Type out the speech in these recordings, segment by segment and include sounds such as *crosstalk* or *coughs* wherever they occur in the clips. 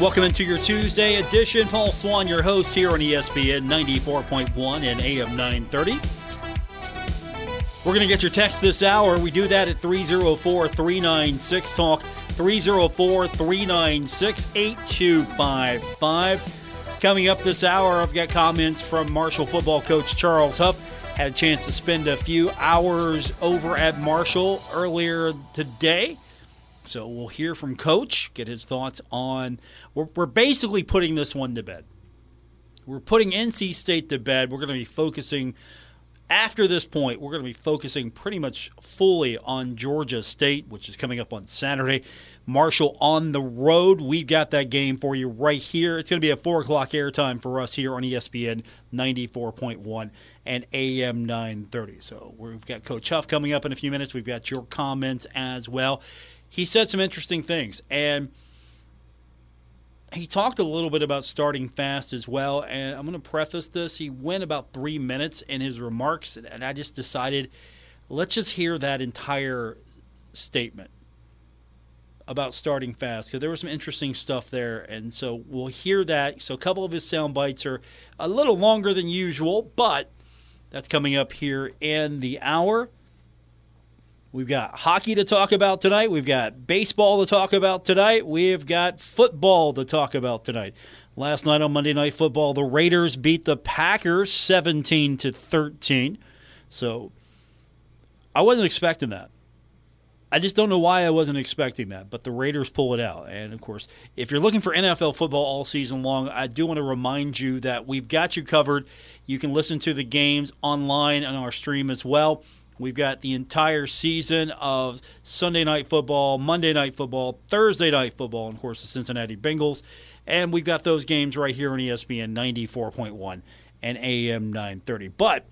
Welcome into your Tuesday edition. Paul Swann, your host here on ESPN 94.1 and AM 930. We're going to get your text this hour. We do that at 304 396 Talk, 304 396 8255. Coming up this hour, I've got comments from Marshall football coach Charles Huff. Had a chance to spend a few hours over at Marshall earlier today. So we'll hear from Coach, get his thoughts on. We're, we're basically putting this one to bed. We're putting NC State to bed. We're going to be focusing, after this point, we're going to be focusing pretty much fully on Georgia State, which is coming up on Saturday. Marshall on the road. We've got that game for you right here. It's going to be a 4 o'clock airtime for us here on ESPN 94.1 and AM 930. So we've got Coach Huff coming up in a few minutes. We've got your comments as well he said some interesting things. And he talked a little bit about starting fast as well. And I'm going to preface this. He went about three minutes in his remarks, and I just decided let's just hear that entire statement about starting fast because there was some interesting stuff there. And so we'll hear that. So a couple of his sound bites are a little longer than usual, but that's coming up here in the hour. We've got hockey to talk about tonight. We've got baseball to talk about tonight. We've got football to talk about tonight. Last night on Monday Night Football, the Raiders beat the Packers 17 to 13. So I wasn't expecting that. I just don't know why I wasn't expecting that, but the Raiders pull it out. And of course, if you're looking for NFL football all season long, I do want to remind you that we've got you covered. You can listen to the games online on our stream as well. We've got the entire season of Sunday night football, Monday night football, Thursday night football, and of course the Cincinnati Bengals. And we've got those games right here on ESPN 94.1 and AM 930. But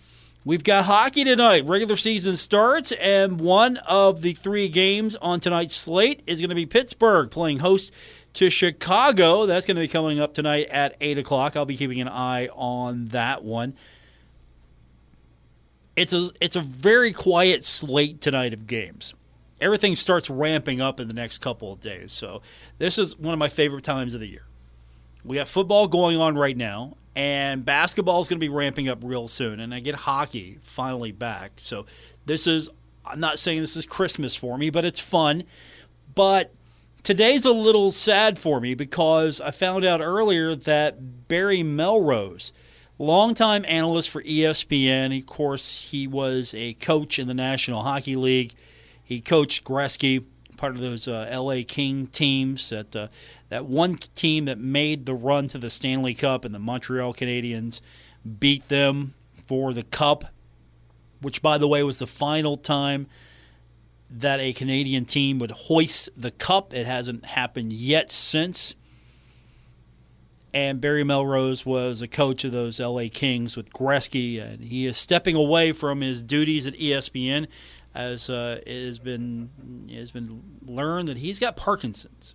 we've got hockey tonight. Regular season starts, and one of the three games on tonight's slate is going to be Pittsburgh playing host to Chicago. That's going to be coming up tonight at 8 o'clock. I'll be keeping an eye on that one it's a it's a very quiet slate tonight of games. Everything starts ramping up in the next couple of days. So this is one of my favorite times of the year. We have football going on right now, and basketball is going to be ramping up real soon. And I get hockey finally back. So this is I'm not saying this is Christmas for me, but it's fun. But today's a little sad for me because I found out earlier that Barry Melrose longtime analyst for ESPN. Of course, he was a coach in the National Hockey League. He coached Gretzky, part of those uh, LA King teams that uh, that one team that made the run to the Stanley Cup, and the Montreal Canadiens beat them for the cup, which, by the way, was the final time that a Canadian team would hoist the cup. It hasn't happened yet since and Barry Melrose was a coach of those LA Kings with Gretzky, and he is stepping away from his duties at ESPN, as uh, it has been it has been learned that he's got Parkinson's.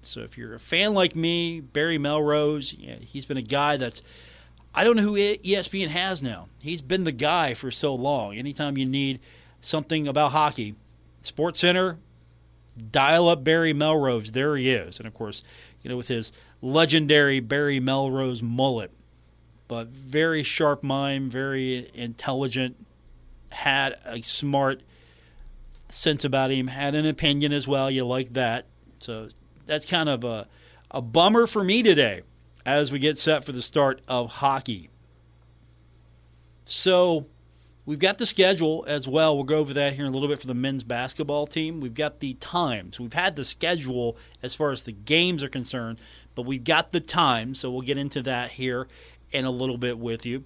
So if you're a fan like me, Barry Melrose, yeah, he's been a guy that's I don't know who ESPN has now. He's been the guy for so long. Anytime you need something about hockey, Sports Center, dial up Barry Melrose. There he is, and of course, you know with his legendary Barry Melrose mullet, but very sharp mind, very intelligent, had a smart sense about him, had an opinion as well. You like that. So that's kind of a, a bummer for me today as we get set for the start of hockey. So we've got the schedule as well. We'll go over that here in a little bit for the men's basketball team. We've got the times. We've had the schedule as far as the games are concerned, but we've got the time, so we'll get into that here in a little bit with you.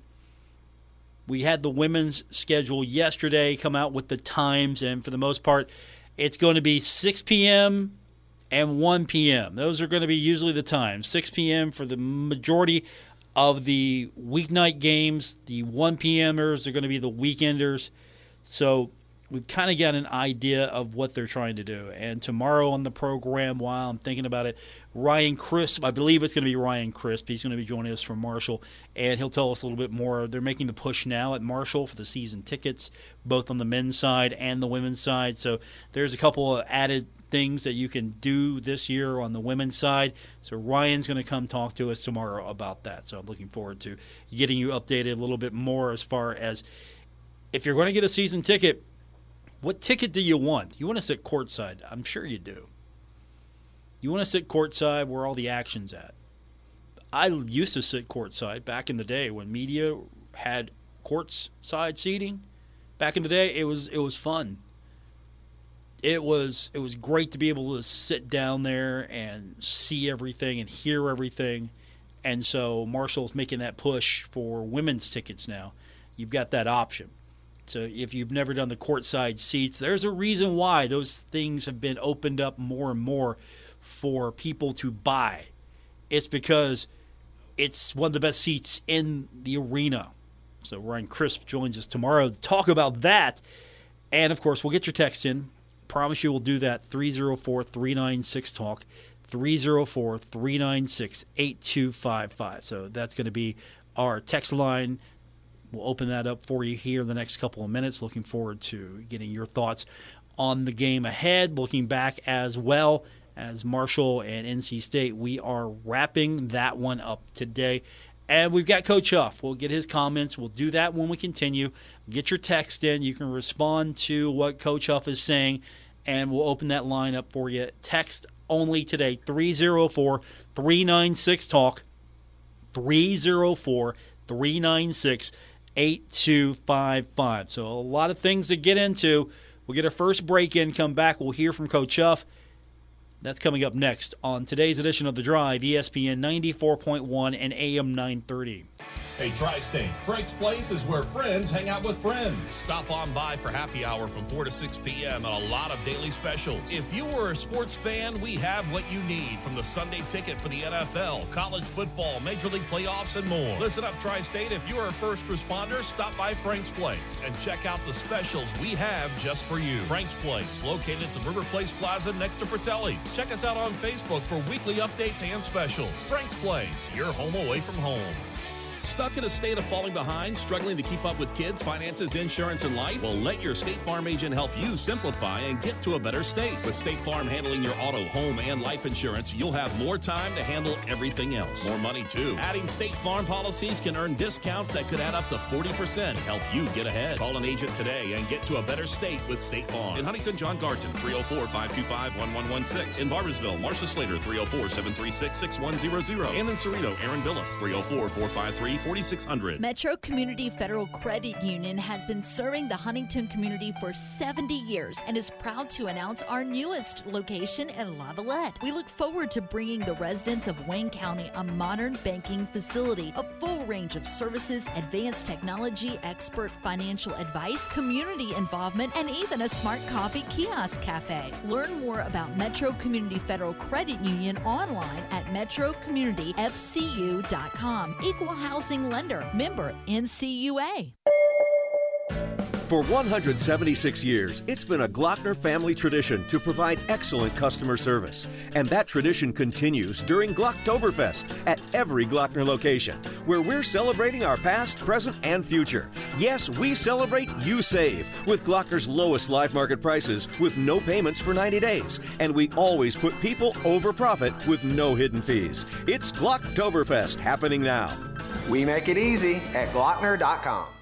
We had the women's schedule yesterday come out with the times, and for the most part, it's going to be 6 p.m., and 1 p.m. Those are going to be usually the times. 6 p.m. for the majority of the weeknight games. The 1 p.m.ers are going to be the weekenders. So we've kind of got an idea of what they're trying to do. And tomorrow on the program, while I'm thinking about it, Ryan Crisp, I believe it's going to be Ryan Crisp. He's going to be joining us from Marshall, and he'll tell us a little bit more. They're making the push now at Marshall for the season tickets, both on the men's side and the women's side. So there's a couple of added things that you can do this year on the women's side. So Ryan's going to come talk to us tomorrow about that. So I'm looking forward to getting you updated a little bit more as far as if you're going to get a season ticket what ticket do you want? You want to sit courtside? I'm sure you do. You want to sit courtside where all the action's at. I used to sit courtside back in the day when media had courtside seating. Back in the day, it was it was fun. It was it was great to be able to sit down there and see everything and hear everything. And so Marshall's making that push for women's tickets now. You've got that option. So if you've never done the courtside seats, there's a reason why those things have been opened up more and more for people to buy. It's because it's one of the best seats in the arena. So Ryan Crisp joins us tomorrow to talk about that. And of course, we'll get your text in. Promise you we'll do that 304 396 Talk. 304 396 8255. So that's going to be our text line We'll open that up for you here in the next couple of minutes. Looking forward to getting your thoughts on the game ahead, looking back as well as Marshall and NC State. We are wrapping that one up today. And we've got Coach Huff. We'll get his comments. We'll do that when we continue. Get your text in. You can respond to what Coach Huff is saying, and we'll open that line up for you. Text only today 304 396 Talk. 304 396 8255. So, a lot of things to get into. We'll get our first break in, come back. We'll hear from Coach Huff. That's coming up next on today's edition of The Drive, ESPN 94.1 and AM 930. Hey, Tri State, Frank's Place is where friends hang out with friends. Stop on by for happy hour from 4 to 6 p.m. and a lot of daily specials. If you were a sports fan, we have what you need from the Sunday ticket for the NFL, college football, Major League playoffs, and more. Listen up, Tri State. If you are a first responder, stop by Frank's Place and check out the specials we have just for you. Frank's Place, located at the River Place Plaza next to Fratelli's. Check us out on Facebook for weekly updates and specials. Frank's Place, your home away from home. Stuck in a state of falling behind, struggling to keep up with kids, finances, insurance, and life? Well, let your State Farm agent help you simplify and get to a better state. With State Farm handling your auto, home, and life insurance, you'll have more time to handle everything else. More money, too. Adding State Farm policies can earn discounts that could add up to 40% help you get ahead. Call an agent today and get to a better state with State Farm. In Huntington, John Garton, 304 525 1116. In Barboursville, Marcia Slater, 304 736 6100. And in Ceredo, Aaron Billups, 304 453 4600. Metro Community Federal Credit Union has been serving the Huntington community for 70 years and is proud to announce our newest location in Lavalette. We look forward to bringing the residents of Wayne County a modern banking facility, a full range of services, advanced technology, expert financial advice, community involvement, and even a smart coffee kiosk cafe. Learn more about Metro Community Federal Credit Union online at metrocommunityfcu.com. Equal housing housing lender. Member NCUA. For 176 years, it's been a Glockner family tradition to provide excellent customer service. And that tradition continues during Glocktoberfest at every Glockner location, where we're celebrating our past, present, and future. Yes, we celebrate you save with Glockner's lowest live market prices with no payments for 90 days. And we always put people over profit with no hidden fees. It's Glocktoberfest happening now. We make it easy at Glockner.com.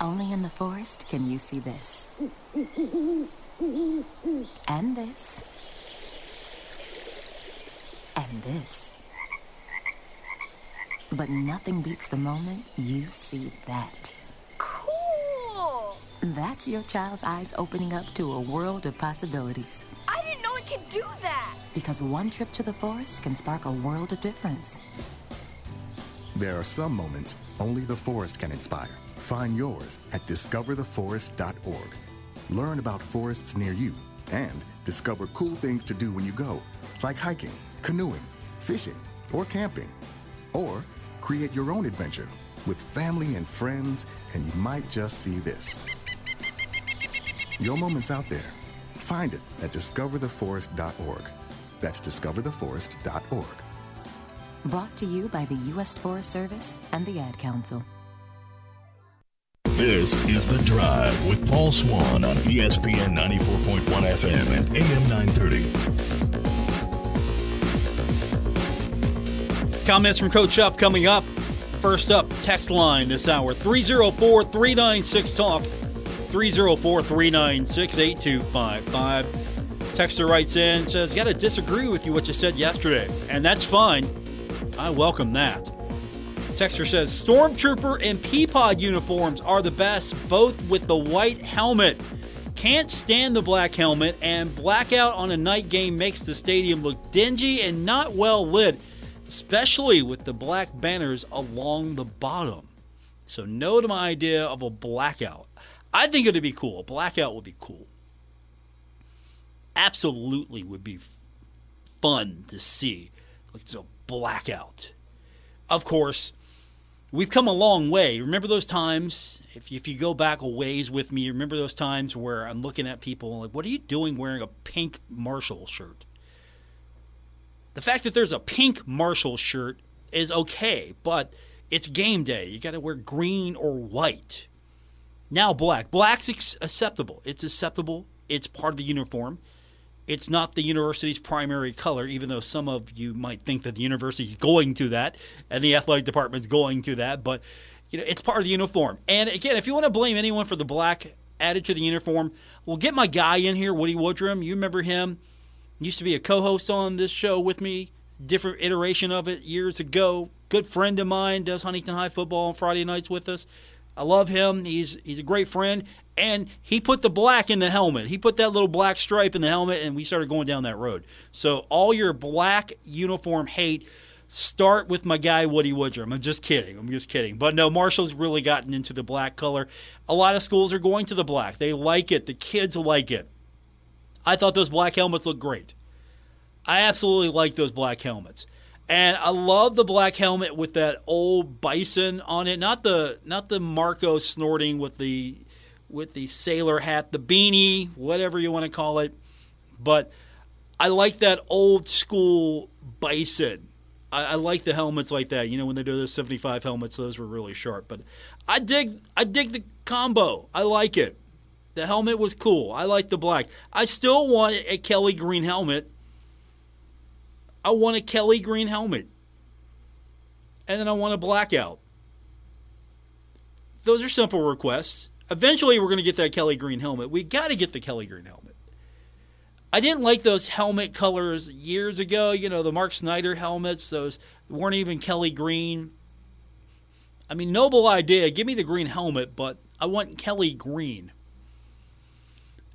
Only in the forest can you see this. And this. and this. But nothing beats the moment you see that. Cool! That's your child's eyes opening up to a world of possibilities. I didn't know it could do that! Because one trip to the forest can spark a world of difference. There are some moments only the forest can inspire. Find yours at discovertheforest.org. Learn about forests near you and discover cool things to do when you go, like hiking, canoeing, fishing, or camping. Or create your own adventure with family and friends, and you might just see this. Your moment's out there. Find it at discovertheforest.org. That's discovertheforest.org. Brought to you by the U.S. Forest Service and the Ad Council. This is The Drive with Paul Swann on ESPN 94.1 FM and AM 930. Comments from Coach Huff coming up. First up, text line this hour 304 396 Talk, 304 396 8255. Texter writes in says, Got to disagree with you what you said yesterday, and that's fine. I welcome that. Texter says Stormtrooper and Peapod uniforms are the best, both with the white helmet. Can't stand the black helmet, and blackout on a night game makes the stadium look dingy and not well lit, especially with the black banners along the bottom. So, no to my idea of a blackout. I think it'd be cool. A blackout would be cool. Absolutely would be fun to see. Like it's a blackout. Of course, we've come a long way. Remember those times? If if you go back a ways with me, remember those times where I'm looking at people like, what are you doing wearing a pink Marshall shirt? The fact that there's a pink Marshall shirt is okay, but it's game day. You got to wear green or white. Now black. Black's acceptable. It's acceptable. It's part of the uniform. It's not the university's primary color, even though some of you might think that the university's going to that and the athletic department's going to that. But you know, it's part of the uniform. And again, if you want to blame anyone for the black added to the uniform, well, get my guy in here, Woody Woodrum. You remember him? Used to be a co-host on this show with me, different iteration of it years ago. Good friend of mine does Huntington High football on Friday nights with us. I love him. He's he's a great friend, and he put the black in the helmet. He put that little black stripe in the helmet, and we started going down that road. So all your black uniform hate, start with my guy Woody Woodrum. I'm just kidding. I'm just kidding. But no, Marshall's really gotten into the black color. A lot of schools are going to the black. They like it. The kids like it. I thought those black helmets looked great. I absolutely like those black helmets. And I love the black helmet with that old bison on it. Not the not the Marco snorting with the with the sailor hat, the beanie, whatever you want to call it. But I like that old school bison. I, I, like the helmets like that. You know, when they do those 75 helmets, those were really sharp. But I dig I dig the combo. I like it. The helmet was cool. I like the black. I still want a Kelly green helmet I want a Kelly green helmet. And then I want a blackout. Those are simple requests. Eventually, we're going to get that Kelly green helmet. We got to get the Kelly green helmet. I didn't like those helmet colors years ago. You know, the Mark Snyder helmets, those weren't even Kelly green. I mean, noble idea. Give me the green helmet, but I want Kelly green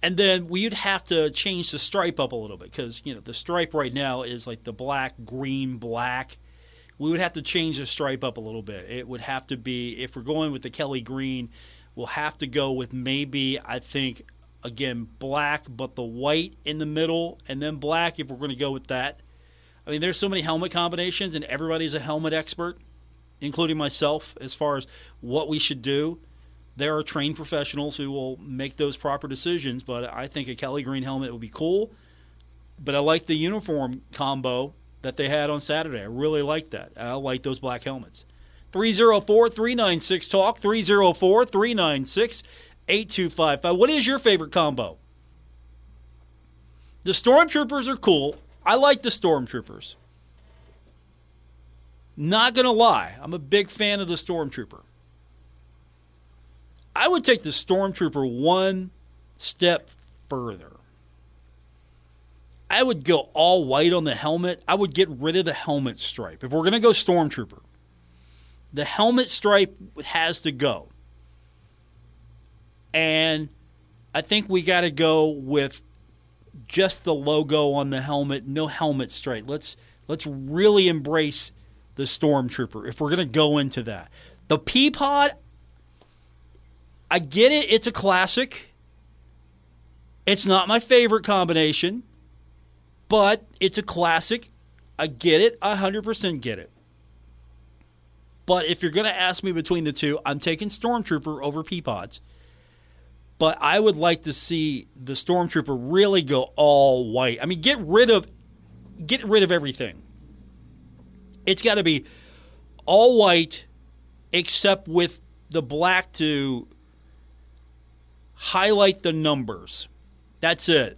and then we'd have to change the stripe up a little bit because you know the stripe right now is like the black, green, black. We would have to change the stripe up a little bit. It would have to be if we're going with the Kelly green, we'll have to go with maybe I think again black, but the white in the middle, and then black if we're going to go with that. I mean, there's so many helmet combinations, and everybody's a helmet expert, including myself, as far as what we should do there are trained professionals who will make those proper decisions. But I think a Kelly Green helmet would be cool. But I like the uniform combo that they had on Saturday. I really like that. I like those black helmets. 304 396 Talk, 304 396 8255. What is your favorite combo? The Stormtroopers are cool. I like the Stormtroopers. Not going to lie, I'm a big fan of the Stormtrooper. I would take the Stormtrooper one step further. I would go all white on the helmet. I would get rid of the helmet stripe. If we're going to go Stormtrooper, the helmet stripe has to go. And I think we got to go with just the logo on the helmet, no helmet stripe. Let's let's really embrace the Stormtrooper if we're going to go into that. The Peapod, I get it, it's a classic. It's not my favorite combination but it's a classic. I get it. I 100% get it. But if you're going to ask me between the two, I'm taking Stormtrooper over Peapods. But I would like to see the Stormtrooper really go all white. I mean, get rid of get rid of everything. It's got to be all white except with the black to highlight the numbers. That's it.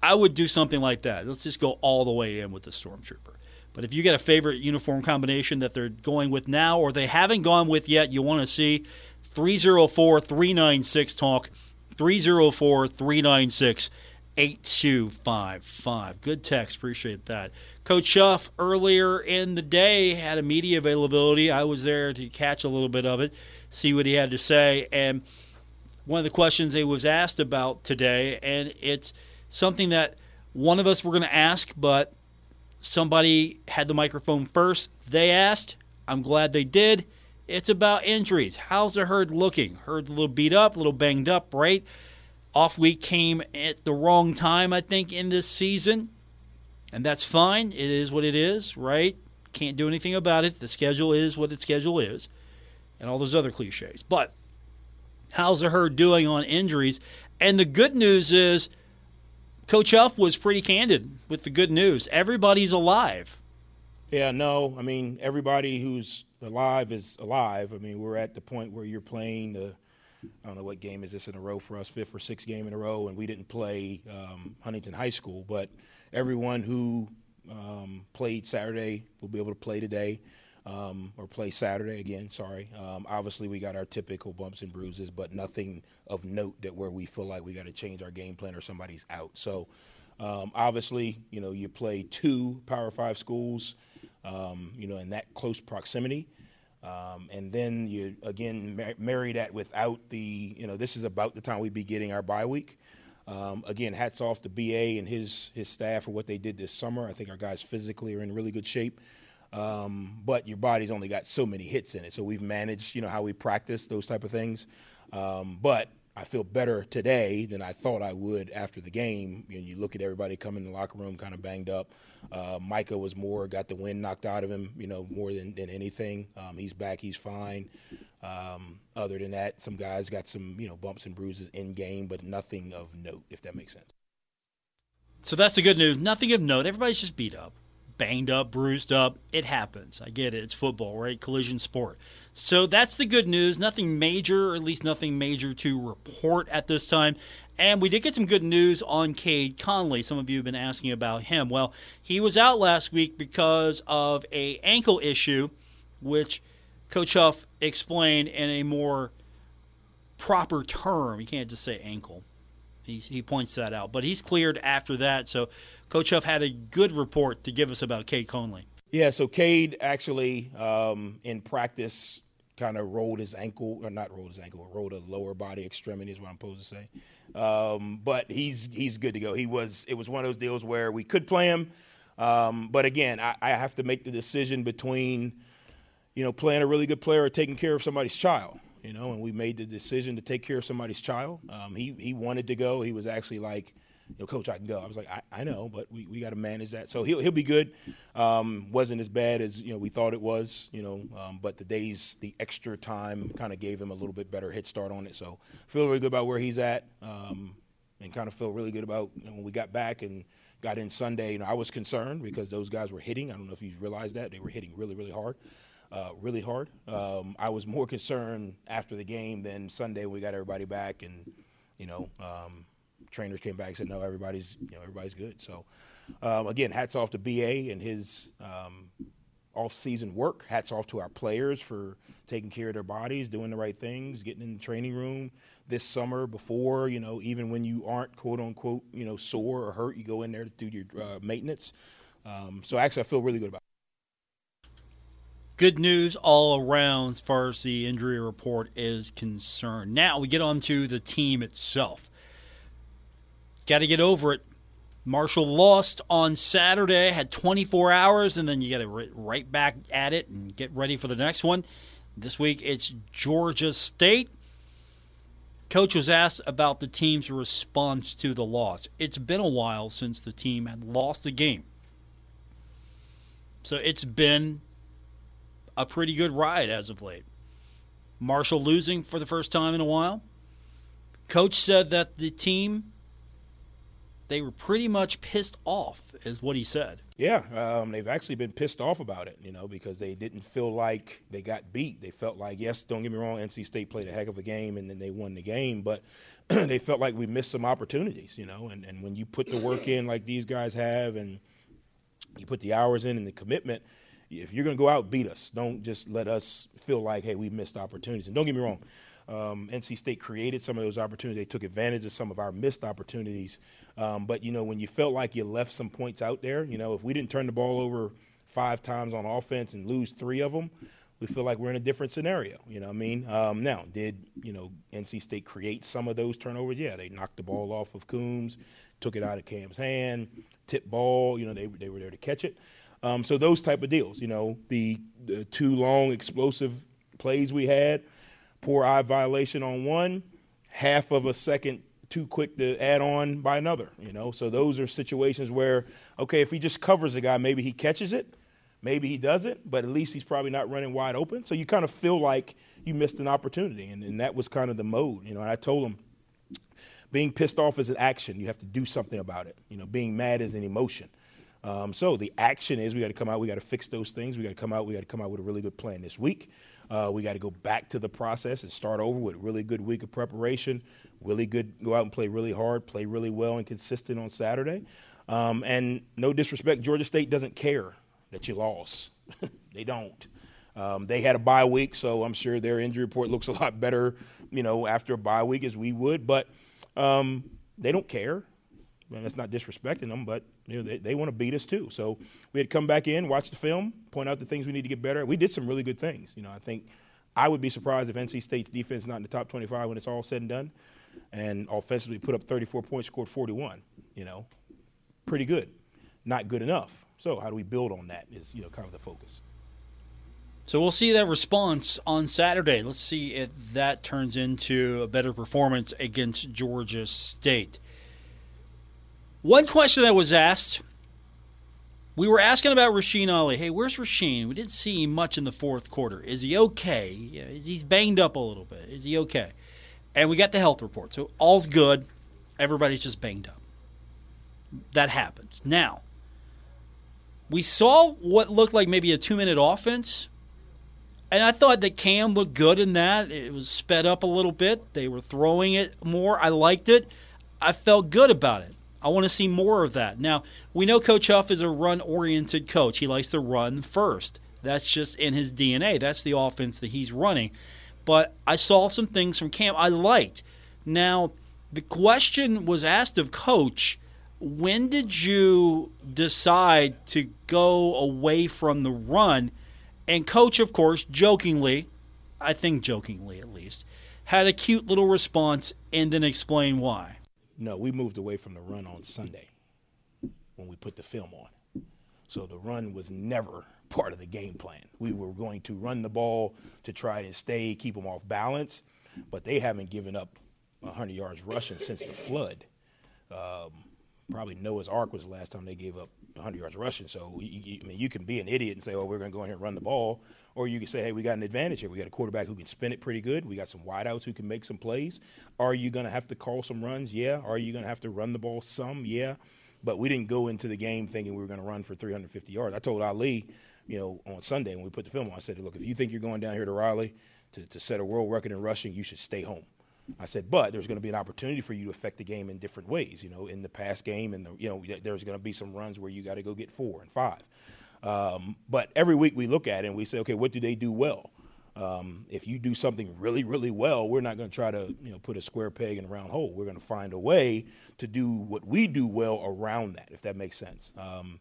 I would do something like that. Let's just go all the way in with the Stormtrooper. But if you get a favorite uniform combination that they're going with now or they haven't gone with yet, you want to see 304 396 Talk, 304 396 8255. Good text. Appreciate that. Coach Huff earlier in the day had a media availability. I was there to catch a little bit of it, see what he had to say. And one of the questions he was asked about today, and it's – something that one of us were going to ask, but somebody had the microphone first. They asked. I'm glad they did. It's about injuries. How's the herd looking? Herd a little beat up, a little banged up, right? Off week came at the wrong time, I think, in this season. And that's fine. It is what it is, right? Can't do anything about it. The schedule is what its schedule is, and all those other cliches. But how's herd doing on injuries? And the good news is Coach Huff was pretty candid with the good news. Everybody's alive. Yeah, no, I mean everybody who's alive is alive. I mean we're at the point where you're playing the. I don't know what game is this in a row for us, fifth or sixth game in a row, and we didn't play um, Huntington High School, but everyone who um, played Saturday will be able to play today um, or play Saturday again. Sorry. Um, obviously, we got our typical bumps and bruises, but nothing of note that where we feel like we got to change our game plan or somebody's out. So, um, obviously, you know, you play two Power Five schools, um, you know, in that close proximity. Um, and then you again mar- marry that without the, you know, this is about the time we'd be getting our bye week. Um, again, hats off to BA and his his staff for what they did this summer. I think our guys physically are in really good shape. Um, but your body's only got so many hits in it. So we've managed, you know, how we practice those type of things. Um, but I feel better today than I thought I would after the game. You, know, you look at everybody coming in the locker room kind of banged up. Uh, Micah was more, got the wind knocked out of him, you know, more than, than anything. Um, he's back, he's fine. Um, other than that, some guys got some, you know, bumps and bruises in game, but nothing of note, if that makes sense. So that's the good news. Nothing of note. Everybody's just beat up banged up, bruised up. It happens. I get it. It's football, right? Collision sport. So that's the good news. Nothing major, or at least nothing major to report at this time. And we did get some good news on Cade Conley. Some of you have been asking about him. Well, he was out last week because of a ankle issue, which Coach Huff explained in a more proper term. You can't just say ankle. He, he points that out. But he's cleared after that. So Coach Huff had a good report to give us about Cade Conley. Yeah, so Cade actually um, in practice kind of rolled his ankle, or not rolled his ankle, rolled a lower body extremity is what I'm supposed to say. Um, but he's he's good to go. He was it was one of those deals where we could play him, um, but again, I, I, have to make the decision between you know playing a really good player or taking care of somebody's child. You know, and we made the decision to take care of somebody's child. Um, he he wanted to go. He was actually like you know, coach, I can go. I was like, I, I know, but we, we got to manage that. So he'll he'll be good. Um, wasn't as bad as you know we thought it was. You know, um, but the days, the extra time, kind of gave him a little bit better head start on it. So feel really good about where he's at, um, and kind of feel really good about you know, when we got back and got in Sunday. You know, I was concerned because those guys were hitting. I don't know if you realized that they were hitting really really hard. Uh, really hard. Um, I was more concerned after the game than Sunday when we got everybody back and, you know, um, trainers came back and said, no, everybody's you know everybody's good. So um, again, hats off to BA and his um, off-season work. Hats off to our players for taking care of their bodies, doing the right things, getting in the training room this summer before you know even when you aren't quote unquote you know sore or hurt, you go in there to do your uh, maintenance. Um, so actually, I feel really good about. it. Good news all around as far as the injury report is concerned. Now we get on to the team itself. Got to get over it. Marshall lost on Saturday, had 24 hours, and then you got to right back at it and get ready for the next one. This week it's Georgia State. Coach was asked about the team's response to the loss. It's been a while since the team had lost a game. So it's been a pretty good ride as of late. Marshall losing for the first time in a while. Coach said that the team they were pretty much pissed off, is what he said. Yeah, um, they've actually been pissed off about it, you know, because they didn't feel like they got beat. They felt like, yes, don't get me wrong, NC State played a heck of a game and then they won the game, but *clears throat* they felt like we missed some opportunities, you know. And, and when you put the work in like these guys have and you put the hours in and the commitment, if you're going to go out, beat us. Don't just let us feel like, hey, we missed opportunities. And don't get me wrong, um, NC State created some of those opportunities. They took advantage of some of our missed opportunities. Um, but, you know, when you felt like you left some points out there, you know, if we didn't turn the ball over five times on offense and lose three of them, we feel like we're in a different scenario. You know what I mean? Um, now, did, you know, NC State create some of those turnovers? Yeah, they knocked the ball off of Coombs, took it out of Cam's hand, tip ball, you know, they, they were there to catch it. Um, so those type of deals, you know, the, the two long explosive plays we had – poor eye violation on one, half of a second too quick to add on by another, you know. So those are situations where, okay, if he just covers a guy, maybe he catches it, maybe he doesn't, but at least he's probably not running wide open. So you kind of feel like you missed an opportunity, and, and that was kind of the mode, you know. And I told him, being pissed off is an action. You have to do something about it. You know, being mad is an emotion. Um, so the action is we got to come out, we got to fix those things. We got to come out, we got to come out with a really good plan this week. Uh, we got to go back to the process and start over with a really good week of preparation. Really good, go out and play really hard, play really well and consistent on Saturday. Um, and no disrespect, Georgia State doesn't care that you lost. *laughs* they don't. Um, they had a bye week, so I'm sure their injury report looks a lot better, you know, after a bye week as we would. But um, they don't care. And that's not disrespecting them, but you know, they, they want to beat us too. So we had come back in, watch the film, point out the things we need to get better. We did some really good things. You know, I think I would be surprised if NC State's defense is not in the top 25 when it's all said and done. And offensively put up 34 points, scored 41. You know, pretty good. Not good enough. So how do we build on that is, you know, kind of the focus. So we'll see that response on Saturday. Let's see if that turns into a better performance against Georgia State. One question that was asked we were asking about Rasheen Ali. Hey, where's Rasheen? We didn't see him much in the fourth quarter. Is he okay? He's banged up a little bit. Is he okay? And we got the health report. So all's good. Everybody's just banged up. That happens. Now, we saw what looked like maybe a two minute offense. And I thought that Cam looked good in that. It was sped up a little bit. They were throwing it more. I liked it. I felt good about it. I want to see more of that. Now, we know Coach Huff is a run oriented coach. He likes to run first. That's just in his DNA. That's the offense that he's running. But I saw some things from camp I liked. Now, the question was asked of Coach when did you decide to go away from the run? And Coach, of course, jokingly, I think jokingly at least, had a cute little response and then explain why. No, we moved away from the run on Sunday when we put the film on. So the run was never part of the game plan. We were going to run the ball to try and stay, keep them off balance, but they haven't given up 100 yards rushing since the flood. Um, probably Noah's Ark was the last time they gave up 100 yards rushing. So you, you, I mean, you can be an idiot and say, "Oh, we're going to go in here and run the ball," Or you can say, hey, we got an advantage here. We got a quarterback who can spin it pretty good. We got some wideouts who can make some plays. Are you going to have to call some runs? Yeah. Are you going to have to run the ball some? Yeah. But we didn't go into the game thinking we were going to run for 350 yards. I told Ali, you know, on Sunday when we put the film on, I said, look, if you think you're going down here to Raleigh to, to set a world record in rushing, you should stay home. I said, but there's going to be an opportunity for you to affect the game in different ways. You know, in the pass game, and the you know, there's going to be some runs where you got to go get four and five. Um, but every week we look at it and we say, okay, what do they do well? Um, if you do something really, really well, we're not going to try to you know put a square peg in a round hole. We're going to find a way to do what we do well around that, if that makes sense. Um,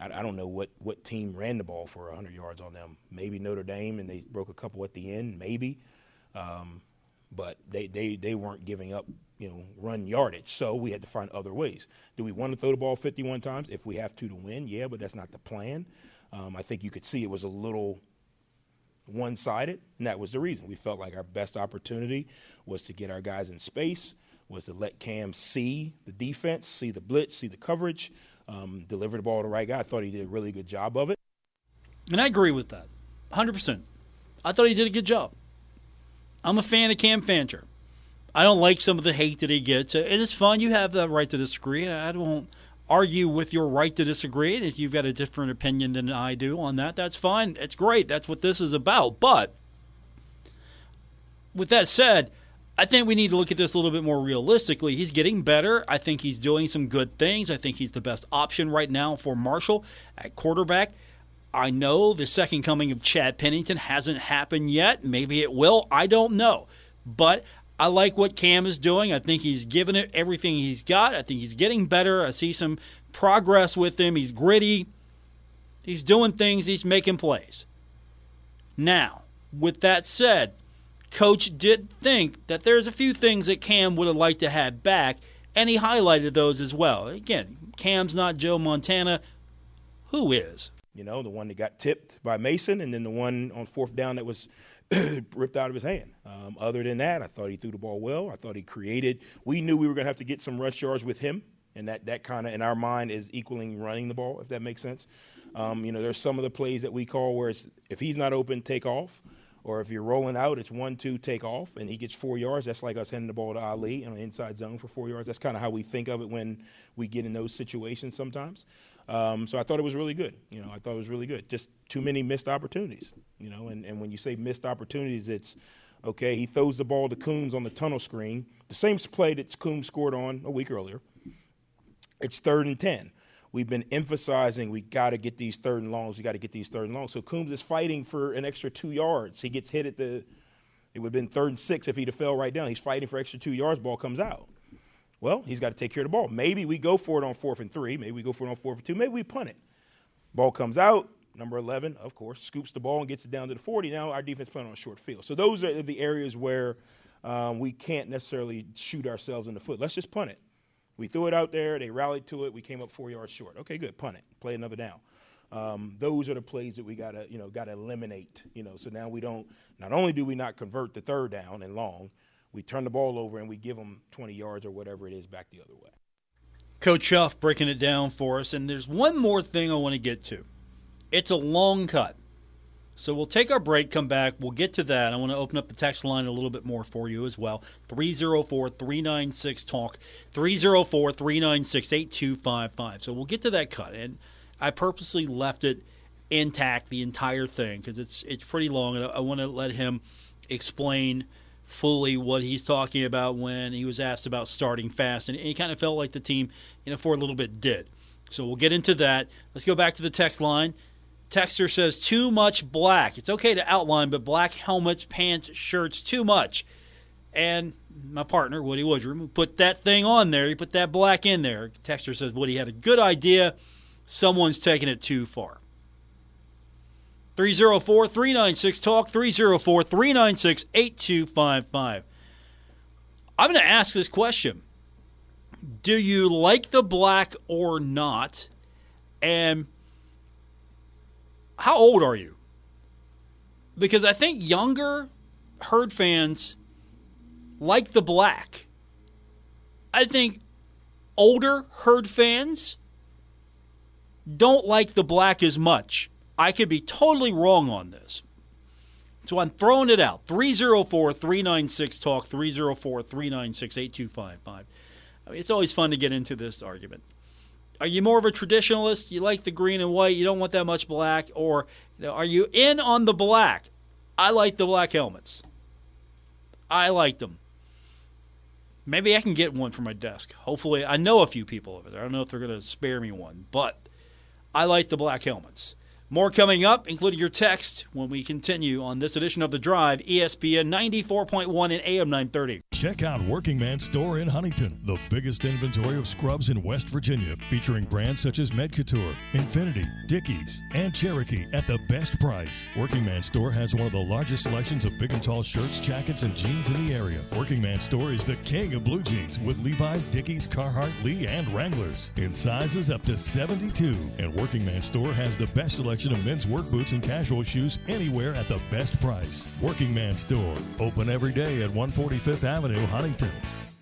I, I, don't know what, what team ran the ball for 100 yards on them. Maybe Notre Dame, and they broke a couple at the end, maybe. Um, but they, they, they weren't giving up you know run yardage, so we had to find other ways. Do we want to throw the ball 51 times if we have to to win? Yeah, but that's not the plan. Um, I think you could see it was a little one sided, and that was the reason. We felt like our best opportunity was to get our guys in space, was to let Cam see the defense, see the blitz, see the coverage, um, deliver the ball to the right guy. I thought he did a really good job of it. And I agree with that 100%. I thought he did a good job. I'm a fan of Cam Fancher. I don't like some of the hate that he gets. Uh, it is fun. You have the right to disagree. I don't argue with your right to disagree. And if you've got a different opinion than I do on that, that's fine. It's great. That's what this is about. But with that said, I think we need to look at this a little bit more realistically. He's getting better. I think he's doing some good things. I think he's the best option right now for Marshall at quarterback. I know the second coming of Chad Pennington hasn't happened yet. Maybe it will. I don't know. But I like what Cam is doing. I think he's given it everything he's got. I think he's getting better. I see some progress with him. He's gritty. He's doing things. He's making plays. Now, with that said, Coach did think that there's a few things that Cam would have liked to have back, and he highlighted those as well. Again, Cam's not Joe Montana. Who is? You know, the one that got tipped by Mason, and then the one on fourth down that was *coughs* ripped out of his hand. Um, other than that, I thought he threw the ball well. I thought he created. We knew we were going to have to get some rush yards with him, and that that kind of in our mind is equaling running the ball, if that makes sense. Um, you know, there's some of the plays that we call where it's if he's not open, take off. Or if you're rolling out, it's one, two, take off, and he gets four yards. That's like us handing the ball to Ali in the inside zone for four yards. That's kind of how we think of it when we get in those situations sometimes. Um, so I thought it was really good. You know, I thought it was really good. Just too many missed opportunities. You know, and, and when you say missed opportunities, it's okay. He throws the ball to Coombs on the tunnel screen, the same play that Coombs scored on a week earlier. It's third and ten. We've been emphasizing we got to get these third and longs. We got to get these third and longs. So Coombs is fighting for an extra two yards. He gets hit at the. It would have been third and six if he'd have fell right down. He's fighting for extra two yards. Ball comes out. Well, he's got to take care of the ball. Maybe we go for it on fourth and three. Maybe we go for it on fourth and two. Maybe we punt it. Ball comes out. Number 11, of course, scoops the ball and gets it down to the 40. Now our defense playing on a short field. So those are the areas where um, we can't necessarily shoot ourselves in the foot. Let's just punt it. We threw it out there. They rallied to it. We came up four yards short. Okay, good. Punt it. Play another down. Um, those are the plays that we gotta, you know, gotta eliminate. You know, so now we don't. Not only do we not convert the third down and long, we turn the ball over and we give them 20 yards or whatever it is back the other way. Coach Huff breaking it down for us. And there's one more thing I want to get to. It's a long cut. So we'll take our break, come back. We'll get to that. I want to open up the text line a little bit more for you as well. 304 396 Talk, 304 396 8255. So we'll get to that cut. And I purposely left it intact the entire thing because it's, it's pretty long. And I, I want to let him explain fully what he's talking about when he was asked about starting fast, and he kind of felt like the team, you know, for a little bit did. So we'll get into that. Let's go back to the text line. Texter says too much black. It's okay to outline, but black helmets, pants, shirts, too much. And my partner Woody Woodrum put that thing on there. He put that black in there. Texter says Woody had a good idea. Someone's taking it too far. 304 396 Talk, 304 396 8255. I'm going to ask this question Do you like the black or not? And how old are you? Because I think younger herd fans like the black. I think older herd fans don't like the black as much. I could be totally wrong on this. So I'm throwing it out. 304 396 Talk, 304 396 8255. It's always fun to get into this argument. Are you more of a traditionalist? You like the green and white, you don't want that much black? Or you know, are you in on the black? I like the black helmets. I like them. Maybe I can get one for my desk. Hopefully, I know a few people over there. I don't know if they're going to spare me one, but I like the black helmets. More coming up, including your text when we continue on this edition of The Drive, ESPN 94.1 and AM 930. Check out Working Man Store in Huntington, the biggest inventory of scrubs in West Virginia, featuring brands such as Medcouture, Infinity, Dickies, and Cherokee at the best price. Working Man Store has one of the largest selections of big and tall shirts, jackets, and jeans in the area. Working Man Store is the king of blue jeans with Levi's, Dickies, Carhartt, Lee, and Wranglers in sizes up to 72. And Working Man Store has the best selection of men's work boots and casual shoes anywhere at the best price. Working Man Store, open every day at 145th Avenue, Huntington.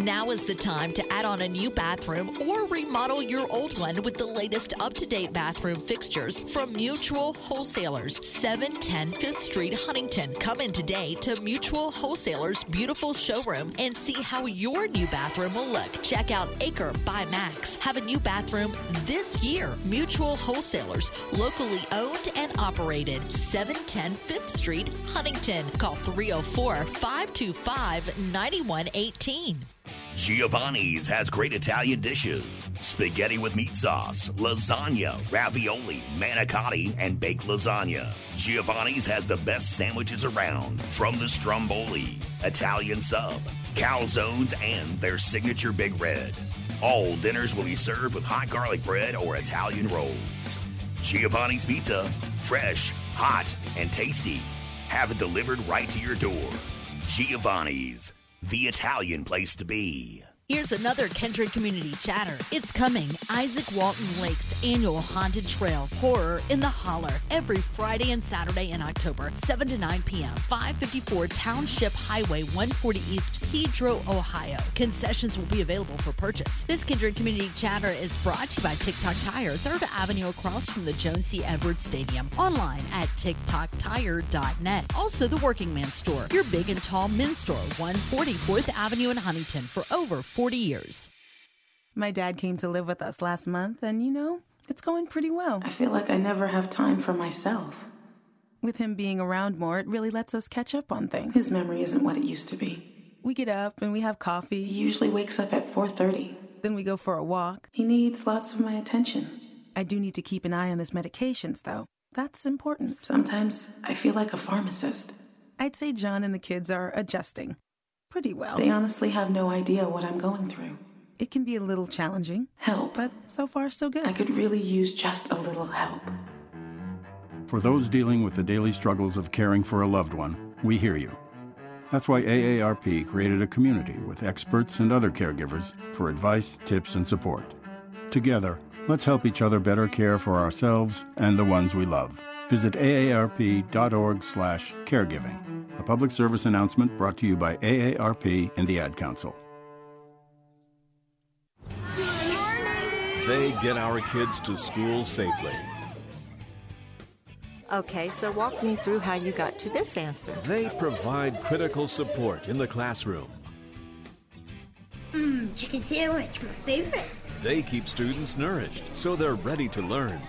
Now is the time to add on a new bathroom or remodel your old one with the latest up to date bathroom fixtures from Mutual Wholesalers, 710 5th Street, Huntington. Come in today to Mutual Wholesalers' beautiful showroom and see how your new bathroom will look. Check out Acre by Max. Have a new bathroom this year. Mutual Wholesalers, locally owned and operated, 710 5th Street, Huntington. Call 304 525 9118. Giovanni's has great Italian dishes spaghetti with meat sauce, lasagna, ravioli, manicotti, and baked lasagna. Giovanni's has the best sandwiches around from the stromboli, Italian sub, calzones, and their signature Big Red. All dinners will be served with hot garlic bread or Italian rolls. Giovanni's Pizza, fresh, hot, and tasty. Have it delivered right to your door. Giovanni's the Italian place to be. Here's another Kindred Community Chatter. It's coming. Isaac Walton Lake's annual Haunted Trail, Horror in the Holler, every Friday and Saturday in October, 7 to 9 p.m., 554 Township Highway 140 East, Pedro, Ohio. Concessions will be available for purchase. This Kindred Community Chatter is brought to you by TikTok Tire, 3rd Avenue across from the Joan C. Edwards Stadium. Online at TikTokTire.net. Also, the Working Man Store, your big and tall men's store, 140 4th Avenue in Huntington for over 40 years. My dad came to live with us last month, and you know, it's going pretty well. I feel like I never have time for myself. With him being around more, it really lets us catch up on things. His memory isn't what it used to be. We get up and we have coffee. He usually wakes up at 4:30. Then we go for a walk. He needs lots of my attention. I do need to keep an eye on his medications, though. That's important. Sometimes I feel like a pharmacist. I'd say John and the kids are adjusting pretty well. They honestly have no idea what I'm going through. It can be a little challenging. Help. But so far, so good. I could really use just a little help. For those dealing with the daily struggles of caring for a loved one, we hear you. That's why AARP created a community with experts and other caregivers for advice, tips, and support. Together, let's help each other better care for ourselves and the ones we love. Visit aarp.org/caregiving. A public service announcement brought to you by AARP and the Ad Council. They get our kids to school safely. Okay, so walk me through how you got to this answer. They provide critical support in the classroom. Mmm, chicken sandwich, my favorite. They keep students nourished so they're ready to learn.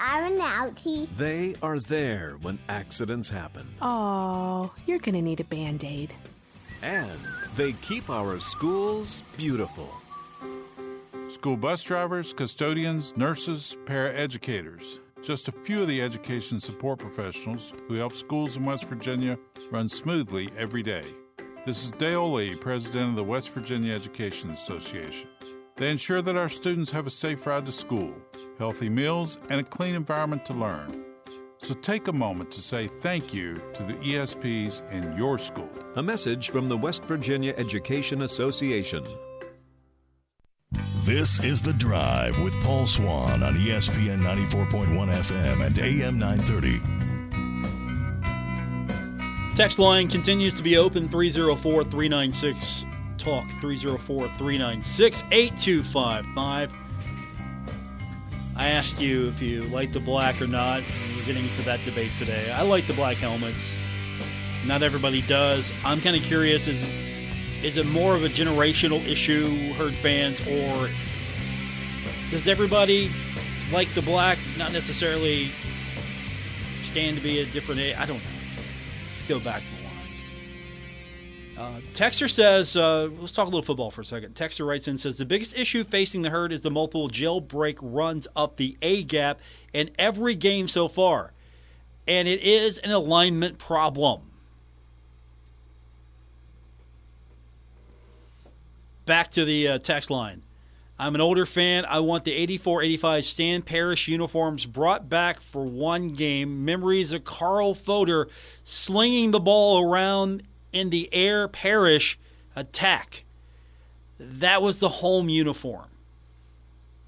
I'm outie. They are there when accidents happen. Oh, you're gonna need a band aid. And they keep our schools beautiful. School bus drivers, custodians, nurses, paraeducators. Just a few of the education support professionals who help schools in West Virginia run smoothly every day. This is Dale Lee, president of the West Virginia Education Association. They ensure that our students have a safe ride to school, healthy meals, and a clean environment to learn. So take a moment to say thank you to the ESPs in your school. A message from the West Virginia Education Association. This is The Drive with Paul Swann on ESPN 94.1 FM and AM 930. Text line continues to be open 304 396 Talk 304 396 8255. I asked you if you like the black or not. We're getting into that debate today. I like the black helmets. Not everybody does. I'm kind of curious is is it more of a generational issue, herd fans, or does everybody like the black not necessarily stand to be a different age? I don't know. Let's go back to. Uh, Texter says, uh, let's talk a little football for a second. Texter writes in says the biggest issue facing the herd is the multiple jailbreak runs up the A gap in every game so far, and it is an alignment problem. Back to the uh, text line. I'm an older fan. I want the 84 85 Stan Parrish uniforms brought back for one game. Memories of Carl Fodor slinging the ball around in the air Parrish attack. That was the home uniform.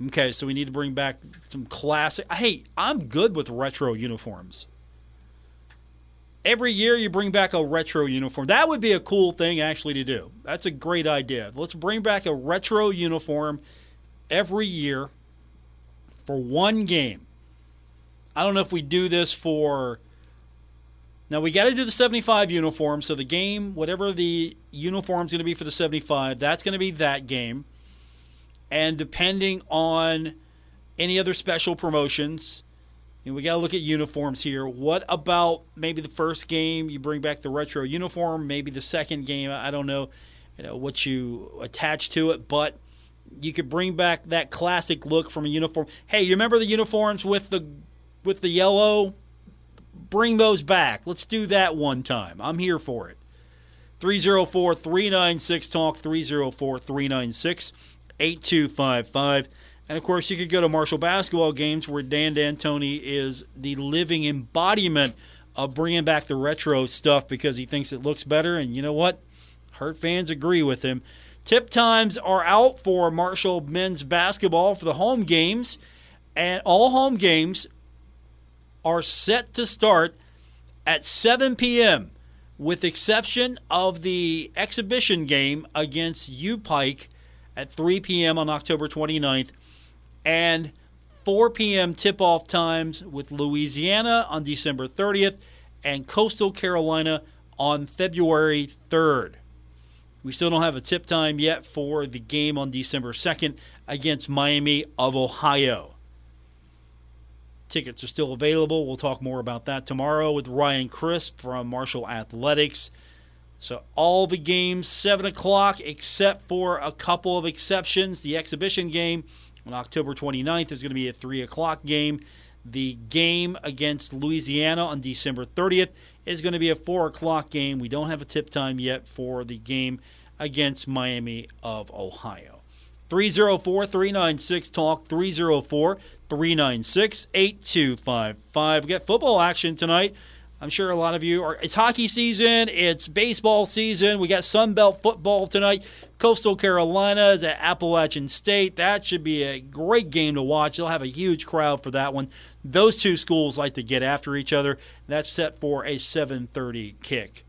Okay, so we need to bring back some classic. Hey, I'm good with retro uniforms. Every year you bring back a retro uniform. That would be a cool thing actually to do. That's a great idea. Let's bring back a retro uniform every year for one game. I don't know if we do this for. Now we got to do the 75 uniform. So the game, whatever the uniform's going to be for the 75, that's going to be that game. And depending on any other special promotions, and we got to look at uniforms here. What about maybe the first game you bring back the retro uniform? Maybe the second game, I don't know, you know what you attach to it, but you could bring back that classic look from a uniform. Hey, you remember the uniforms with the with the yellow? Bring those back. Let's do that one time. I'm here for it. 304 396 Talk, 304 396 8255. And of course, you could go to Marshall basketball games where Dan D'Antoni is the living embodiment of bringing back the retro stuff because he thinks it looks better. And you know what? Herd fans agree with him. Tip times are out for Marshall men's basketball for the home games, and all home games are set to start at 7 p.m., with exception of the exhibition game against UPike at 3 p.m. on October 29th, and 4 p.m. tip off times with Louisiana on December 30th and Coastal Carolina on February 3rd. We still don't have a tip time yet for the game on December 2nd against Miami of Ohio. Tickets are still available. We'll talk more about that tomorrow with Ryan Crisp from Marshall Athletics. So, all the games, 7 o'clock, except for a couple of exceptions. The exhibition game on October 29th is going to be a 3 o'clock game. The game against Louisiana on December 30th is going to be a 4 o'clock game. We don't have a tip time yet for the game against Miami of Ohio. 304 396 Talk, 304 396 8255. We got football action tonight. I'm sure a lot of you are. It's hockey season, it's baseball season. We got Sun Belt football tonight. Coastal Carolina is at Appalachian State. That should be a great game to watch. They'll have a huge crowd for that one. Those two schools like to get after each other. That's set for a 7:30 kick.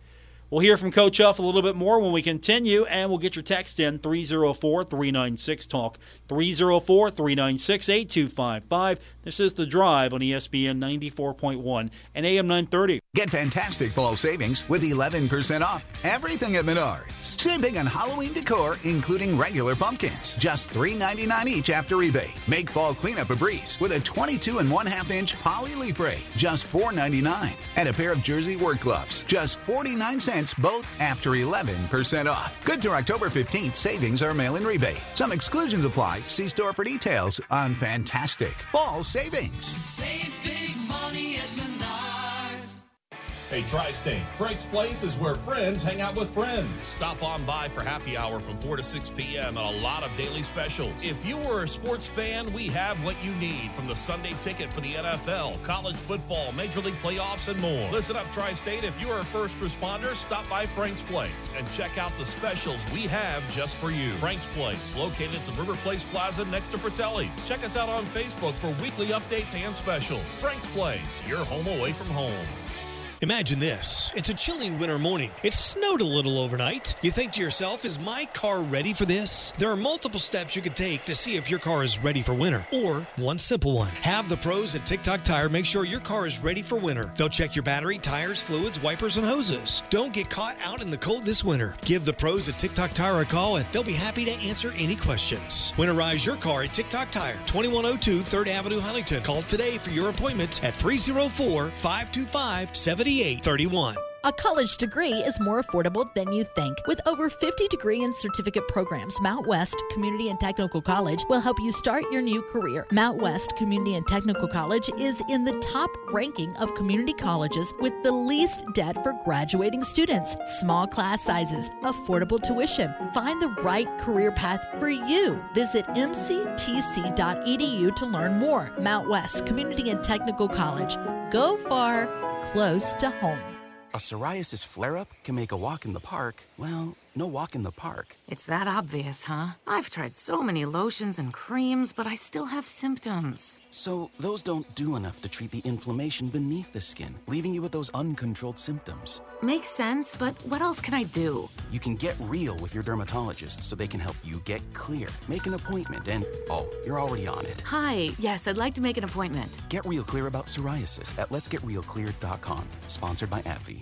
We'll hear from Coach Huff a little bit more when we continue, and we'll get your text in 304 396 Talk. 304 396 8255. This is The Drive on ESPN 94.1 and AM 930. Get fantastic fall savings with 11% off everything at Menards. Save on Halloween decor, including regular pumpkins. Just $3.99 each after rebate. Make fall cleanup a breeze with a 22 and 1 half inch poly leaf rake, just $4.99. And a pair of jersey work gloves, just 49 cents both after 11% off. Good through October 15th, savings are mail in rebate. Some exclusions apply. See store for details on fantastic fall savings. Save big money at. Hey, Tri State, Frank's Place is where friends hang out with friends. Stop on by for happy hour from 4 to 6 p.m. and a lot of daily specials. If you are a sports fan, we have what you need from the Sunday ticket for the NFL, college football, Major League playoffs, and more. Listen up, Tri State. If you are a first responder, stop by Frank's Place and check out the specials we have just for you. Frank's Place, located at the River Place Plaza next to Fratelli's. Check us out on Facebook for weekly updates and specials. Frank's Place, your home away from home. Imagine this. It's a chilly winter morning. It snowed a little overnight. You think to yourself, is my car ready for this? There are multiple steps you could take to see if your car is ready for winter. Or one simple one. Have the pros at TikTok Tire make sure your car is ready for winter. They'll check your battery, tires, fluids, wipers, and hoses. Don't get caught out in the cold this winter. Give the pros at TikTok Tire a call and they'll be happy to answer any questions. Winterize your car at TikTok Tire, 2102 3rd Avenue, Huntington. Call today for your appointment at 304 525 7831. A college degree is more affordable than you think. With over 50 degree and certificate programs, Mountwest Community and Technical College will help you start your new career. Mountwest Community and Technical College is in the top ranking of community colleges with the least debt for graduating students, small class sizes, affordable tuition. Find the right career path for you. Visit mctc.edu to learn more. Mountwest Community and Technical College. Go far, close to home. A psoriasis flare up can make a walk in the park, well, no walk in the park. It's that obvious, huh? I've tried so many lotions and creams, but I still have symptoms. So, those don't do enough to treat the inflammation beneath the skin, leaving you with those uncontrolled symptoms. Makes sense, but what else can I do? You can get real with your dermatologist so they can help you get clear. Make an appointment and, oh, you're already on it. Hi, yes, I'd like to make an appointment. Get real clear about psoriasis at letsgetrealclear.com. Sponsored by AbbVie.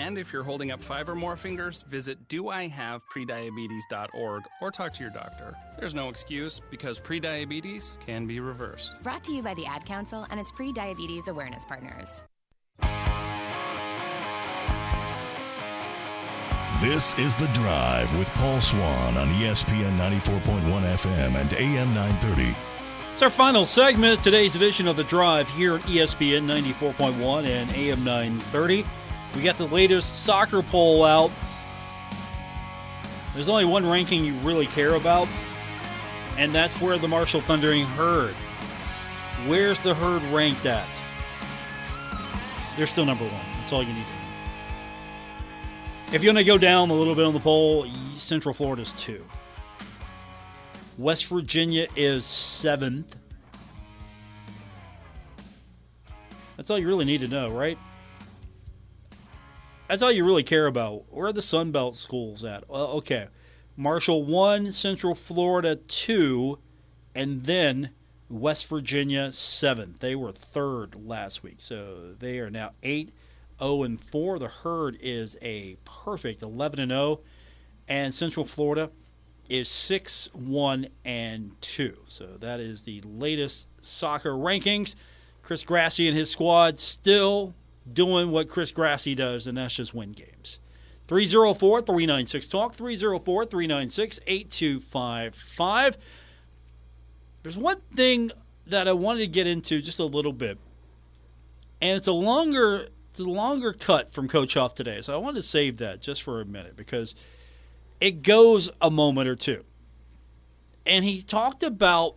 And if you're holding up five or more fingers, visit doihaveprediabetes.org or talk to your doctor. There's no excuse because prediabetes can be reversed. Brought to you by the Ad Council and its pre diabetes awareness partners. This is The Drive with Paul Swann on ESPN 94.1 FM and AM 930. It's our final segment of today's edition of The Drive here at ESPN 94.1 and AM 930. We got the latest soccer poll out. There's only one ranking you really care about, and that's where the Marshall Thundering Herd. Where's the herd ranked at? They're still number one. That's all you need to know. If you want to go down a little bit on the poll, Central Florida's two. West Virginia is seventh. That's all you really need to know, right? That's all you really care about. Where are the Sun Belt schools at? Well, okay. Marshall 1, Central Florida 2, and then West Virginia 7. They were third last week. So they are now 8 0 and 4. The herd is a perfect 11 and 0. And Central Florida is 6 1 and 2. So that is the latest soccer rankings. Chris Grassie and his squad still doing what Chris Grassie does, and that's just win games. 304 396 Talk, 304 396 8255. There's one thing that I wanted to get into just a little bit, and it's a longer. It's a longer cut from Coach Huff today, so I wanted to save that just for a minute because it goes a moment or two. And he talked about